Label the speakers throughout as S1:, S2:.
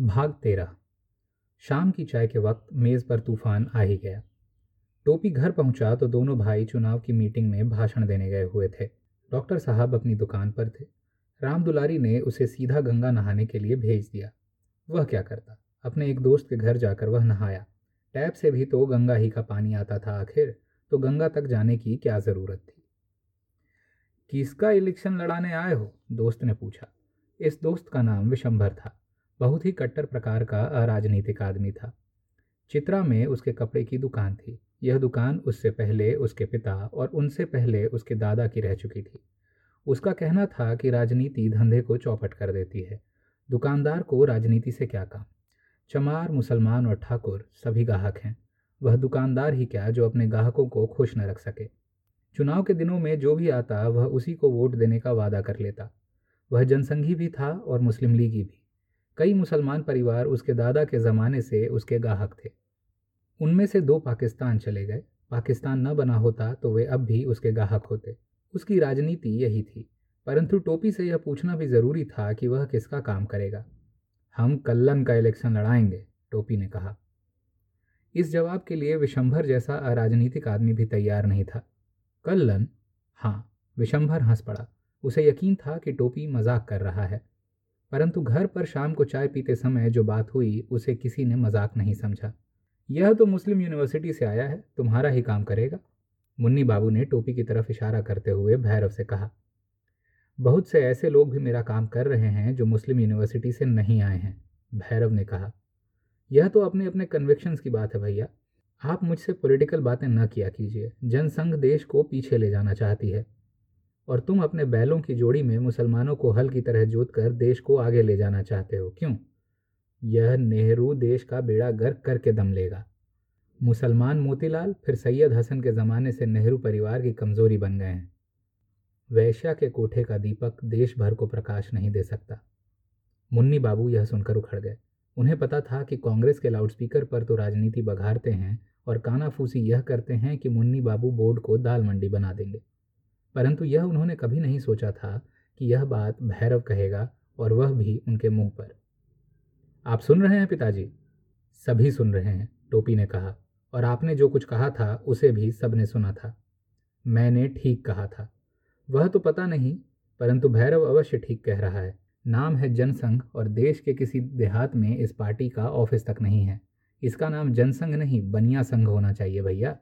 S1: भाग तेरह। शाम की चाय के वक्त मेज़ पर तूफ़ान आ ही गया। टोपी घर पहुँचा तो दोनों भाई चुनाव की मीटिंग में भाषण देने गए हुए थे। डॉक्टर साहब अपनी दुकान पर थे। राम दुलारी ने उसे सीधा गंगा नहाने के लिए भेज दिया। वह क्या करता? अपने एक दोस्त के घर जाकर वह नहाया। टैप से भी तो गंगा ही का पानी आता था आखिर तो गंगा तक जाने की क्या ज़रूरत थी? किसका इलेक्शन लड़ाने आए हो? दोस्त ने पूछा। इस दोस्त का नाम विशंभर था। बहुत ही कट्टर प्रकार का अराजनीतिक आदमी था। चित्रा में उसके कपड़े की दुकान थी। यह दुकान उससे पहले उसके पिता और उनसे पहले उसके दादा की रह चुकी थी। उसका कहना था कि राजनीति धंधे को चौपट कर देती है। दुकानदार को राजनीति से क्या काम? चमार, मुसलमान और ठाकुर सभी गाहक हैं। वह दुकानदार ही क्या जो अपने ग्राहकों को खुश न रख सके? चुनाव के दिनों में जो भी आता, वह उसी को वोट देने का वादा कर लेता। वह जनसंघी भी था और मुस्लिम लीगी भी। कई मुसलमान परिवार उसके दादा के ज़माने से उसके गाहक थे। उनमें से दो पाकिस्तान चले गए। पाकिस्तान न बना होता तो वे अब भी उसके गाहक होते। उसकी राजनीति यही थी, परंतु टोपी से यह पूछना भी ज़रूरी था कि वह किसका काम करेगा। हम कल्लन का इलेक्शन लड़ाएँगे, टोपी ने कहा। इस जवाब के लिए विशंभर जैसा अराजनीतिक आदमी भी तैयार नहीं था। कल्लन? हाँ। विशंभर हंस पड़ा। उसे यकीन था कि टोपी मज़ाक कर रहा है। परंतु घर पर शाम को चाय पीते समय जो बात हुई, उसे किसी ने मज़ाक नहीं समझा। यह तो मुस्लिम यूनिवर्सिटी से आया है, तुम्हारा ही काम करेगा। मुन्नी बाबू ने टोपी की तरफ़ इशारा करते हुए भैरव से कहा, बहुत से ऐसे लोग भी मेरा काम कर रहे हैं जो मुस्लिम यूनिवर्सिटी से नहीं आए हैं, भैरव ने कहा। यह तो अपने अपने कन्विक्शंस की बात है भैया। आप मुझसे पॉलिटिकल बातें न किया कीजिए। जनसंघ देश को पीछे ले जाना चाहती है। और तुम अपने बैलों की जोड़ी में मुसलमानों को हल की तरह जोत कर देश को आगे ले जाना चाहते हो। क्यों? यह नेहरू देश का बेड़ा गर्क करके दम लेगा। मुसलमान मोतीलाल फिर सैयद हसन के ज़माने से नेहरू परिवार की कमज़ोरी बन गए हैं। वैश्या के कोठे का दीपक देश भर को प्रकाश नहीं दे सकता। मुन्नी बाबू यह सुनकर उखड़ गए। उन्हें पता था कि कांग्रेस के लाउडस्पीकर पर तो राजनीति बघारते हैं और कानाफूसी यह करते हैं कि मुन्नी बाबू बोर्ड को दाल मंडी बना देंगे। परंतु यह उन्होंने कभी नहीं सोचा था कि यह बात भैरव कहेगा और वह भी उनके मुँह पर। आप सुन रहे हैं पिताजी? सभी सुन रहे हैं, टोपी ने कहा, और आपने जो कुछ कहा था, उसे भी सबने सुना था। मैंने ठीक कहा था। वह तो पता नहीं, परंतु भैरव अवश्य ठीक कह रहा है। नाम है जनसंघ और देश के किसी देहात में इस पार्टी का ऑफ़िस तक नहीं है। इसका नाम जनसंघ नहीं, बनिया संघ होना चाहिए भैया।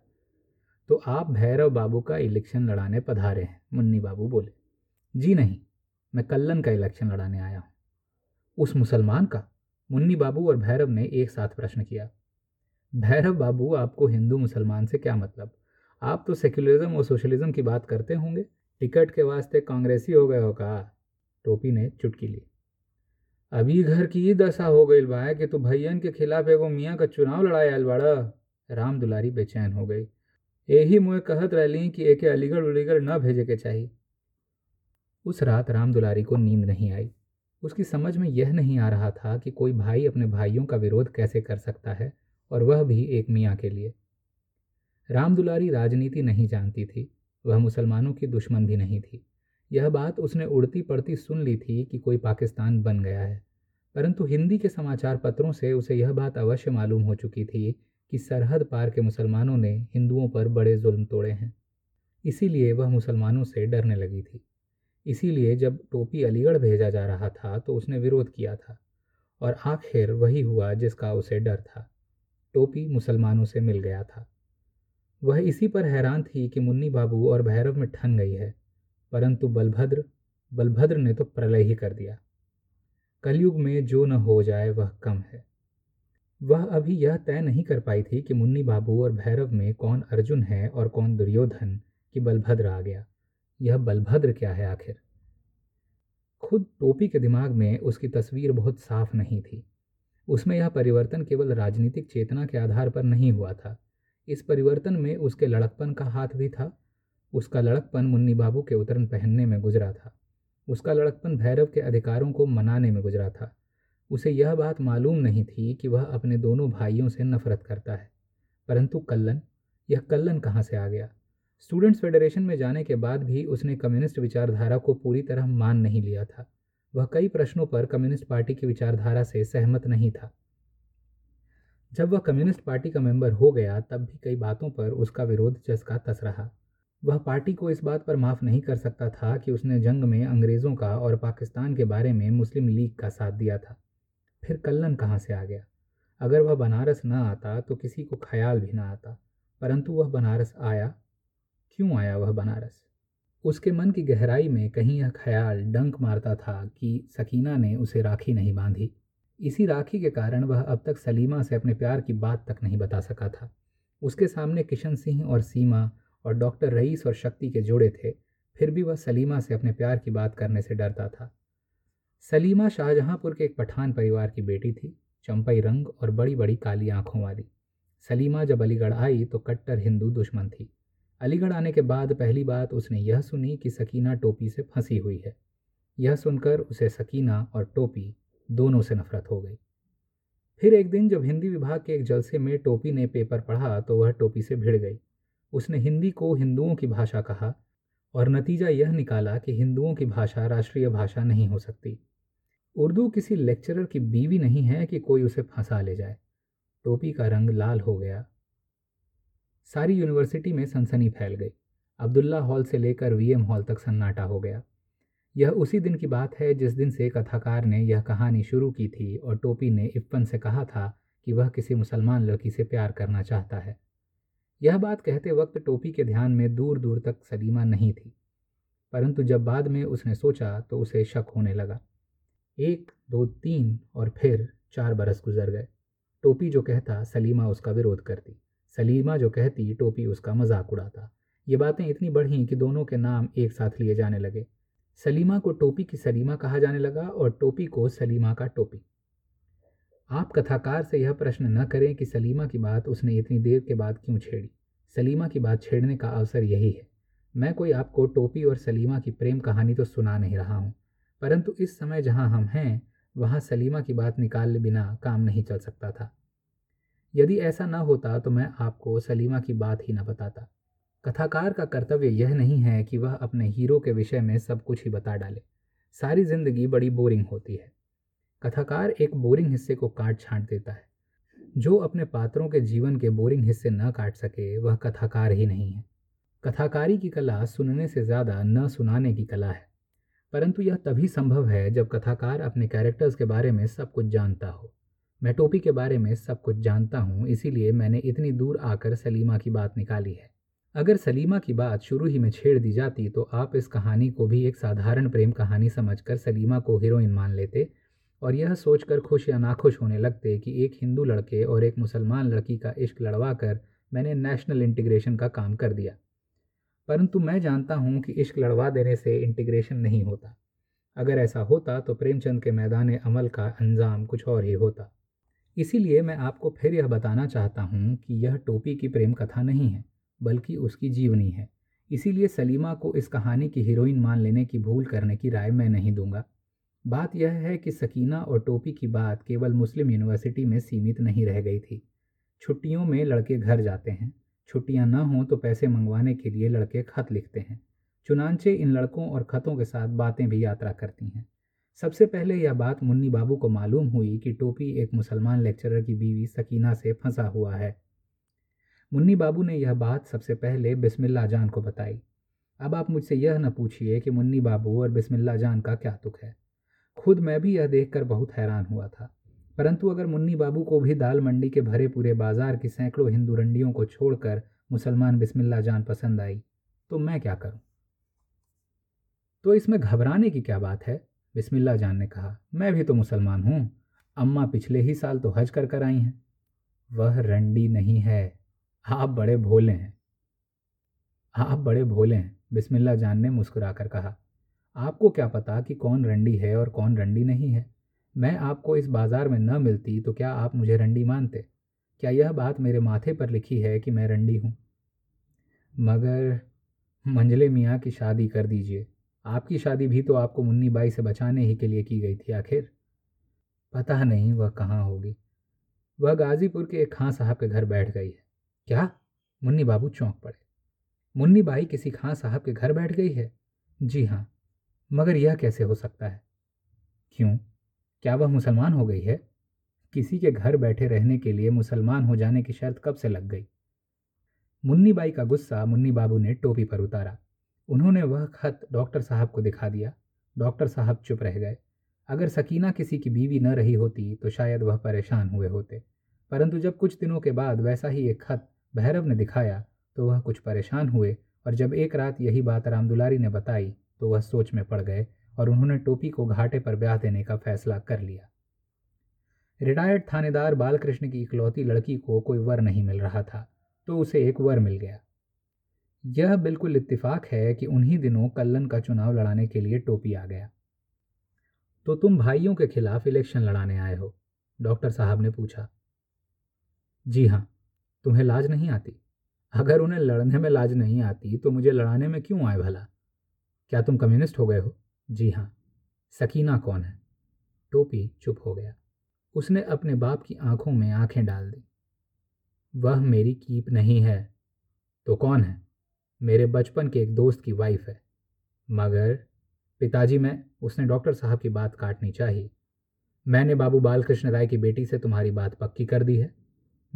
S1: तो आप भैरव बाबू का इलेक्शन लड़ाने पधारे हैं, मुन्नी बाबू बोले। जी नहीं, मैं कल्लन का इलेक्शन लड़ाने आया हूँ। उस मुसलमान का? मुन्नी बाबू और भैरव ने एक साथ प्रश्न किया। भैरव बाबू, आपको हिंदू मुसलमान से क्या मतलब? आप तो सेक्युलरिज्म और सोशलिज्म की बात करते होंगे। टिकट के वास्ते कांग्रेसी हो गए हो कहा टोपी ने चुटकी ली। अभी घर की ही दशा हो गई बा कि तू भैयन के खिलाफ एगो मियाँ का चुनाव लड़ाया बाड़ा राम दुलारी बेचैन हो गई। यही मुँह कहत रही कि एके अलीगढ़ उलीगढ़ न भेजे के चाहिए उस रात राम दुलारी को नींद नहीं आई। उसकी समझ में यह नहीं आ रहा था कि कोई भाई अपने भाइयों का विरोध कैसे कर सकता है और वह भी एक मियाँ के लिए। राम दुलारी राजनीति नहीं जानती थी। वह मुसलमानों की दुश्मन भी नहीं थी। यह बात उसने उड़ती पड़ती सुन ली थी कि कोई पाकिस्तान बन गया है। परंतु हिंदी के समाचार पत्रों से उसे यह बात अवश्य मालूम हो चुकी थी कि सरहद पार के मुसलमानों ने हिंदुओं पर बड़े जुल्म तोड़े हैं। इसीलिए वह मुसलमानों से डरने लगी थी। इसीलिए जब टोपी अलीगढ़ भेजा जा रहा था तो उसने विरोध किया था और आखिर वही हुआ जिसका उसे डर था। टोपी मुसलमानों से मिल गया था। वह इसी पर हैरान थी कि मुन्नी बाबू और भैरव में ठन गई है, परंतु बलभद्र बलभद्र ने तो प्रलय ही कर दिया। कलयुग में जो न हो जाए, वह कम है। वह अभी यह तय नहीं कर पाई थी कि मुन्नी बाबू और भैरव में कौन अर्जुन है और कौन दुर्योधन कि बलभद्र आ गया। यह बलभद्र क्या है आखिर? खुद टोपी के दिमाग में उसकी तस्वीर बहुत साफ़ नहीं थी। उसमें यह परिवर्तन केवल राजनीतिक चेतना के आधार पर नहीं हुआ था। इस परिवर्तन में उसके लड़कपन का हाथ भी था। उसका लड़कपन मुन्नी बाबू के उतरन पहनने में गुजरा था। उसका लड़कपन भैरव के अधिकारों को मनाने में गुजरा था। उसे यह बात मालूम नहीं थी कि वह अपने दोनों भाइयों से नफरत करता है। परंतु कल्लन, यह कल्लन कहाँ से आ गया? स्टूडेंट्स फेडरेशन में जाने के बाद भी उसने कम्युनिस्ट विचारधारा को पूरी तरह मान नहीं लिया था। वह कई प्रश्नों पर कम्युनिस्ट पार्टी की विचारधारा से सहमत नहीं था। जब वह कम्युनिस्ट पार्टी का मेंबर हो गया, तब भी कई बातों पर उसका विरोध जस का तस रहा। वह पार्टी को इस बात पर माफ़ नहीं कर सकता था कि उसने जंग में अंग्रेज़ों का और पाकिस्तान के बारे में मुस्लिम लीग का साथ दिया था। फिर कल्लन कहाँ से आ गया? अगर वह बनारस न आता तो किसी को ख्याल भी ना आता। परंतु वह बनारस आया। क्यों आया वह बनारस? उसके मन की गहराई में कहीं यह ख्याल डंक मारता था कि सकीना ने उसे राखी नहीं बांधी। इसी राखी के कारण वह अब तक सलीमा से अपने प्यार की बात तक नहीं बता सका था। उसके सामने किशन सिंह और सीमा और डॉक्टर रईस और शक्ति के जोड़े थे। फिर भी वह सलीमा से अपने प्यार की बात करने से डरता था। सलीमा शाहजहांपुर के एक पठान परिवार की बेटी थी, चंपई रंग और बड़ी बड़ी काली आँखों वाली। सलीमा जब अलीगढ़ आई तो कट्टर हिंदू दुश्मन थी। अलीगढ़ आने के बाद पहली बात उसने यह सुनी कि सकीना टोपी से फंसी हुई है। यह सुनकर उसे सकीना और टोपी दोनों से नफरत हो गई। फिर एक दिन जब हिंदी विभाग के एक जलसे में टोपी ने पेपर पढ़ा तो वह टोपी से भिड़ गई। उसने हिंदी को हिंदुओं की भाषा कहा और नतीजा यह निकाला कि हिंदुओं की भाषा राष्ट्रीय भाषा नहीं हो सकती। उर्दू किसी लेक्चरर की बीवी नहीं है कि कोई उसे फंसा ले जाए। टोपी का रंग लाल हो गया। सारी यूनिवर्सिटी में सनसनी फैल गई। अब्दुल्ला हॉल से लेकर वीएम हॉल तक सन्नाटा हो गया। यह उसी दिन की बात है जिस दिन से कथाकार ने यह कहानी शुरू की थी और टोपी ने इप्पन से कहा था कि वह किसी मुसलमान लड़की से प्यार करना चाहता है। यह बात कहते वक्त टोपी के ध्यान में दूर दूर तक सलीमा नहीं थी। परंतु जब बाद में उसने सोचा तो उसे शक होने लगा। एक, दो, तीन और फिर चार बरस गुजर गए। टोपी जो कहता, सलीमा उसका विरोध करती। सलीमा जो कहती, टोपी उसका मज़ाक उड़ाता। ये बातें इतनी बढ़ीं कि दोनों के नाम एक साथ लिए जाने लगे। सलीमा को टोपी की सलीमा कहा जाने लगा और टोपी को सलीमा का टोपी। आप कथाकार से यह प्रश्न न करें कि सलीमा की बात उसने इतनी देर के बाद क्यों छेड़ी। सलीमा की बात छेड़ने का अवसर यही है। मैं कोई आपको टोपी और सलीमा की प्रेम कहानी तो सुना नहीं रहा हूँ। परंतु इस समय जहाँ हम हैं, वहाँ सलीमा की बात निकाले बिना काम नहीं चल सकता था। यदि ऐसा न होता तो मैं आपको सलीमा की बात ही न बताता। कथाकार का कर्तव्य यह नहीं है कि वह अपने हीरो के विषय में सब कुछ ही बता डाले। सारी ज़िंदगी बड़ी बोरिंग होती है। कथाकार एक बोरिंग हिस्से को काट छांट देता है। जो अपने पात्रों के जीवन के बोरिंग हिस्से न काट सके, वह कथाकार ही नहीं है। कथाकारी की कला सुनने से ज़्यादा न सुनाने की कला है। परंतु यह तभी संभव है जब कथाकार अपने कैरेक्टर्स के बारे में सब कुछ जानता हो। मैं टोपी के बारे में सब कुछ जानता हूँ, इसीलिए मैंने इतनी दूर आकर सलीमा की बात निकाली है। अगर सलीमा की बात शुरू ही में छेड़ दी जाती तो आप इस कहानी को भी एक साधारण प्रेम कहानी समझकर सलीमा को हीरोइन मान लेते और यह सोचकर खुश या नाखुश होने लगते कि एक हिंदू लड़के और एक मुसलमान लड़की का इश्क लड़वा कर मैंने नेशनल इंटीग्रेशन का काम कर दिया। परंतु मैं जानता हूँ कि इश्क लड़वा देने से इंटीग्रेशन नहीं होता। अगर ऐसा होता तो प्रेमचंद के मैदान अमल का अंजाम कुछ और ही होता। इसीलिए मैं आपको फिर यह बताना चाहता हूँ कि यह टोपी की प्रेम कथा नहीं है, बल्कि उसकी जीवनी है। इसीलिए सलीमा को इस कहानी की हीरोइन मान लेने की भूल करने की राय मैं नहीं दूँगा। बात यह है कि सकीना और टोपी की बात केवल मुस्लिम यूनिवर्सिटी में सीमित नहीं रह गई थी। छुट्टियों में लड़के घर जाते हैं। छुट्टियाँ ना हों तो पैसे मंगवाने के लिए लड़के खत लिखते हैं। चुनांचे इन लड़कों और खतों के साथ बातें भी यात्रा करती हैं। सबसे पहले यह बात मुन्नी बाबू को मालूम हुई कि टोपी एक मुसलमान लेक्चरर की बीवी सकीना से फंसा हुआ है। मुन्नी बाबू ने यह बात सबसे पहले बिस्मिल्ला जान को बताई। अब आप मुझसे यह न पूछिए कि मुन्नी बाबू और बिस्मिल्ला जान का क्या तुक है। खुद मैं भी यह देखकर बहुत हैरान हुआ था। परंतु अगर मुन्नी बाबू को भी दाल मंडी के भरे पूरे बाज़ार की सैकड़ों हिंदू रंडियों को छोड़कर मुसलमान बिस्मिल्ला जान पसंद आई तो मैं क्या करूँ? तो इसमें घबराने की क्या बात है? बिस्मिल्ला जान ने कहा, मैं भी तो मुसलमान हूँ, अम्मा पिछले ही साल तो हज कर कर आई हैं। वह रंडी नहीं है, आप बड़े भोले हैं। आप बड़े भोले हैं बिस्मिल्ला जान ने मुस्कुराकर कहा। आपको क्या पता कि कौन रंडी है और कौन रंडी नहीं है? मैं आपको इस बाज़ार में न मिलती तो क्या आप मुझे रंडी मानते? क्या यह बात मेरे माथे पर लिखी है कि मैं रंडी हूँ? मगर मंजले मियाँ की शादी कर दीजिए। आपकी शादी भी तो आपको मुन्नी बाई से बचाने ही के लिए की गई थी, आखिर? पता नहीं वह कहाँ होगी। वह गाजीपुर के एक खां साहब के घर बैठ गई है। क्या? मुन्नी बाबू चौंक पड़े। मुन्नी बाई किसी खां साहब के घर बैठ गई है? जी हाँ। मगर यह कैसे हो सकता है? क्यों? क्या वह मुसलमान हो गई है? किसी के घर बैठे रहने के लिए मुसलमान हो जाने की शर्त कब से लग गई? मुन्नी बाई का गुस्सा मुन्नी बाबू ने टोपी पर उतारा। उन्होंने वह खत डॉक्टर साहब को दिखा दिया। डॉक्टर साहब चुप रह गए। अगर सकीना किसी की बीवी न रही होती तो शायद वह परेशान हुए होते। परंतु जब कुछ दिनों के बाद वैसा ही एक खत भैरव ने दिखाया तो वह कुछ परेशान हुए और जब एक रात यही बात रामदुलारी ने बताई तो वह सोच में पड़ गए और उन्होंने टोपी को घाटे पर ब्याह देने का फैसला कर लिया। रिटायर्ड थानेदार बालकृष्ण की इकलौती लड़की को कोई वर नहीं मिल रहा था तो उसे एक वर मिल गया। यह बिल्कुल इत्तेफाक है कि उन्हीं दिनों कल्लन का चुनाव लड़ाने के लिए टोपी आ गया। तो तुम भाइयों के खिलाफ इलेक्शन लड़ाने आए हो? डॉक्टर साहब ने पूछा। जी हाँ तुम्हें लाज नहीं आती? अगर उन्हें लड़ने में लाज नहीं आती तो मुझे लड़ाने में क्यों आए भला? क्या तुम कम्युनिस्ट हो गए हो? जी हाँ सकीना कौन है? टोपी चुप हो गया। उसने अपने बाप की आँखों में आँखें डाल दी। वह मेरी कीप नहीं है। तो कौन है? मेरे बचपन के एक दोस्त की वाइफ है। मगर पिताजी मैं, उसने डॉक्टर साहब की बात काटनी चाहिए। मैंने बाबू बालकृष्ण राय की बेटी से तुम्हारी बात पक्की कर दी है।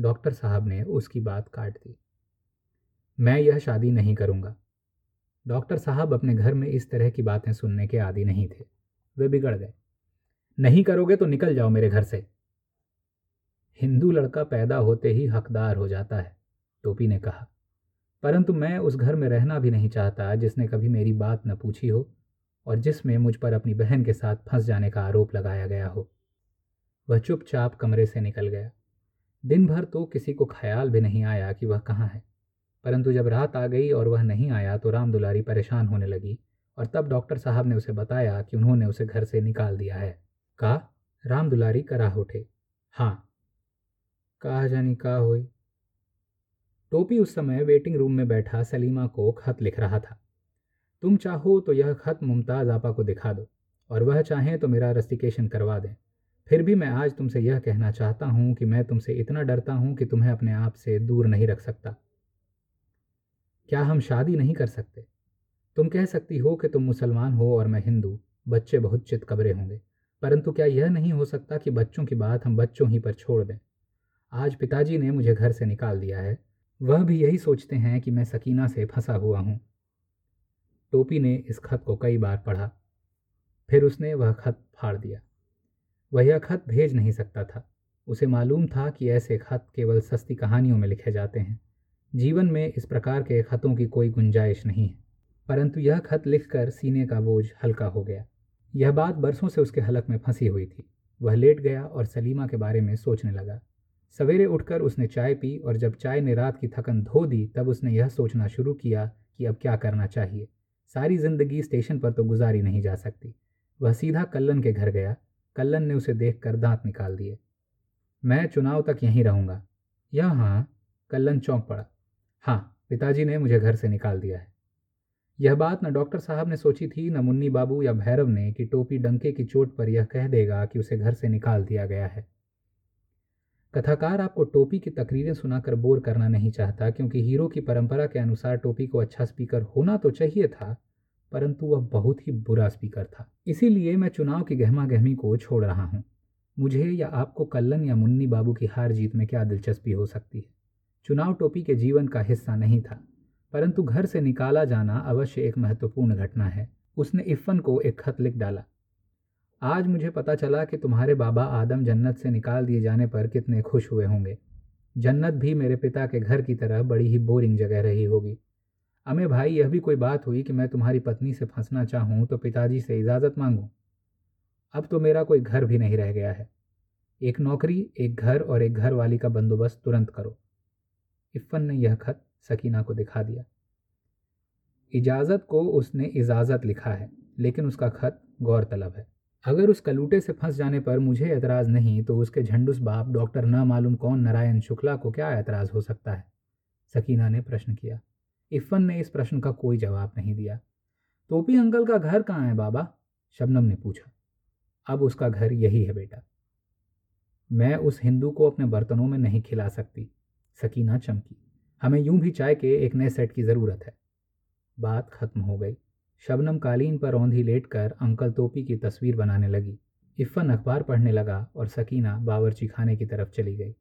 S1: डॉक्टर साहब ने उसकी बात काट दी। मैं यह शादी नहीं करूँगा। डॉक्टर साहब अपने घर में इस तरह की बातें सुनने के आदि नहीं थे। वे बिगड़ गए। नहीं करोगे तो निकल जाओ मेरे घर से। हिंदू लड़का पैदा होते ही हकदार हो जाता है, टोपी ने कहा। परंतु मैं उस घर में रहना भी नहीं चाहता जिसने कभी मेरी बात न पूछी हो और जिसमें मुझ पर अपनी बहन के साथ फंस जाने का आरोप लगाया गया हो। वह चुपचाप कमरे से निकल गया। दिन भर तो किसी को ख्याल भी नहीं आया कि वह कहाँ है। परंतु जब रात आ गई और वह नहीं आया तो राम दुलारी परेशान होने लगी और तब डॉक्टर साहब ने उसे बताया कि उन्होंने उसे घर से निकाल दिया है। कहा, राम दुलारी कराह उठे। हाँ। कहा जानी कहा हुई। टोपी उस समय वेटिंग रूम में बैठा सलीमा को खत लिख रहा था। तुम चाहो तो यह खत मुमताज़ आपा को दिखा दो और वह चाहें तो मेरा रस्टिकेशन करवा दें। फिर भी मैं आज तुमसे यह कहना चाहता हूँ कि मैं तुमसे इतना डरता हूँ कि तुम्हें अपने आप से दूर नहीं रख सकता। क्या हम शादी नहीं कर सकते? तुम कह सकती हो कि तुम मुसलमान हो और मैं हिंदू, बच्चे बहुत चित कबरे होंगे। परंतु क्या यह नहीं हो सकता कि बच्चों की बात हम बच्चों ही पर छोड़ दें? आज पिताजी ने मुझे घर से निकाल दिया है। वह भी यही सोचते हैं कि मैं सकीना से फंसा हुआ हूँ। टोपी ने इस खत को कई बार पढ़ा। फिर उसने वह खत फाड़ दिया। वह यह खत भेज नहीं सकता था। उसे मालूम था कि ऐसे खत केवल सस्ती कहानियों में लिखे जाते हैं। जीवन में इस प्रकार के खतों की कोई गुंजाइश नहीं है। परंतु यह खत लिखकर सीने का बोझ हल्का हो गया। यह बात बरसों से उसके हलक में फंसी हुई थी। वह लेट गया और सलीमा के बारे में सोचने लगा। सवेरे उठकर उसने चाय पी और जब चाय ने रात की थकन धो दी, तब उसने यह सोचना शुरू किया कि अब क्या करना चाहिए। सारी ज़िंदगी स्टेशन पर तो गुजारी नहीं जा सकती। वह सीधा कल्लन के घर गया। कल्लन ने उसे देखकर दांत निकाल दिए। मैं चुनाव तक यहीं रहूँगा। यह हाँ कल्लन चौंक पड़ा। हाँ पिताजी ने मुझे घर से निकाल दिया है। यह बात न डॉक्टर साहब ने सोची थी, न मुन्नी बाबू या भैरव ने कि टोपी डंके की चोट पर यह कह देगा कि उसे घर से निकाल दिया गया है। कथाकार आपको टोपी की तकरीरें सुनाकर बोर करना नहीं चाहता, क्योंकि हीरो की परंपरा के अनुसार टोपी को अच्छा स्पीकर होना तो चाहिए था, परंतु वह बहुत ही बुरा स्पीकर था। इसीलिए मैं चुनाव की गहमा गहमी को छोड़ रहा हूँ। मुझे या आपको कल्लन या मुन्नी बाबू की हार जीत में क्या दिलचस्पी हो सकती है? चुनाव टोपी के जीवन का हिस्सा नहीं था, परंतु घर से निकाला जाना अवश्य एक महत्वपूर्ण घटना है। उसने इफ़न को एक खत लिख डाला। आज मुझे पता चला कि तुम्हारे बाबा आदम जन्नत से निकाल दिए जाने पर कितने खुश हुए होंगे। जन्नत भी मेरे पिता के घर की तरह बड़ी ही बोरिंग जगह रही होगी। अमे भाई, यह भी कोई बात हुई कि मैं तुम्हारी पत्नी से फंसना चाहूँ तो पिताजी से इजाज़त मांगूँ? अब तो मेरा कोई घर भी नहीं रह गया है। एक नौकरी, एक घर और एक घर वाली का बंदोबस्त तुरंत करो। इफ़न ने यह खत सकीना को दिखा दिया। इजाज़त को उसने इजाज़त लिखा है, लेकिन उसका खत गौरतलब है। अगर उस कलूटे से फंस जाने पर मुझे एतराज़ नहीं तो उसके झंडुस बाप डॉक्टर न मालूम कौन नारायण शुक्ला को क्या एतराज़ हो सकता है? सकीना ने प्रश्न किया। इफ़न ने इस प्रश्न का कोई जवाब नहीं दिया। टोपी अंकल का घर कहाँ है बाबा? शबनम ने पूछा। अब उसका घर यही है बेटा। मैं उस हिंदू को अपने बर्तनों में नहीं खिला सकती। सकीना चमकी। हमें यूँ भी चाय के एक नए सेट की ज़रूरत है। बात खत्म हो गई। शबनम कालीन पर औंधी लेटकर अंकल टोपी की तस्वीर बनाने लगी। इफ़न अखबार पढ़ने लगा और सकीना बावरची खाने की तरफ़ चली गई।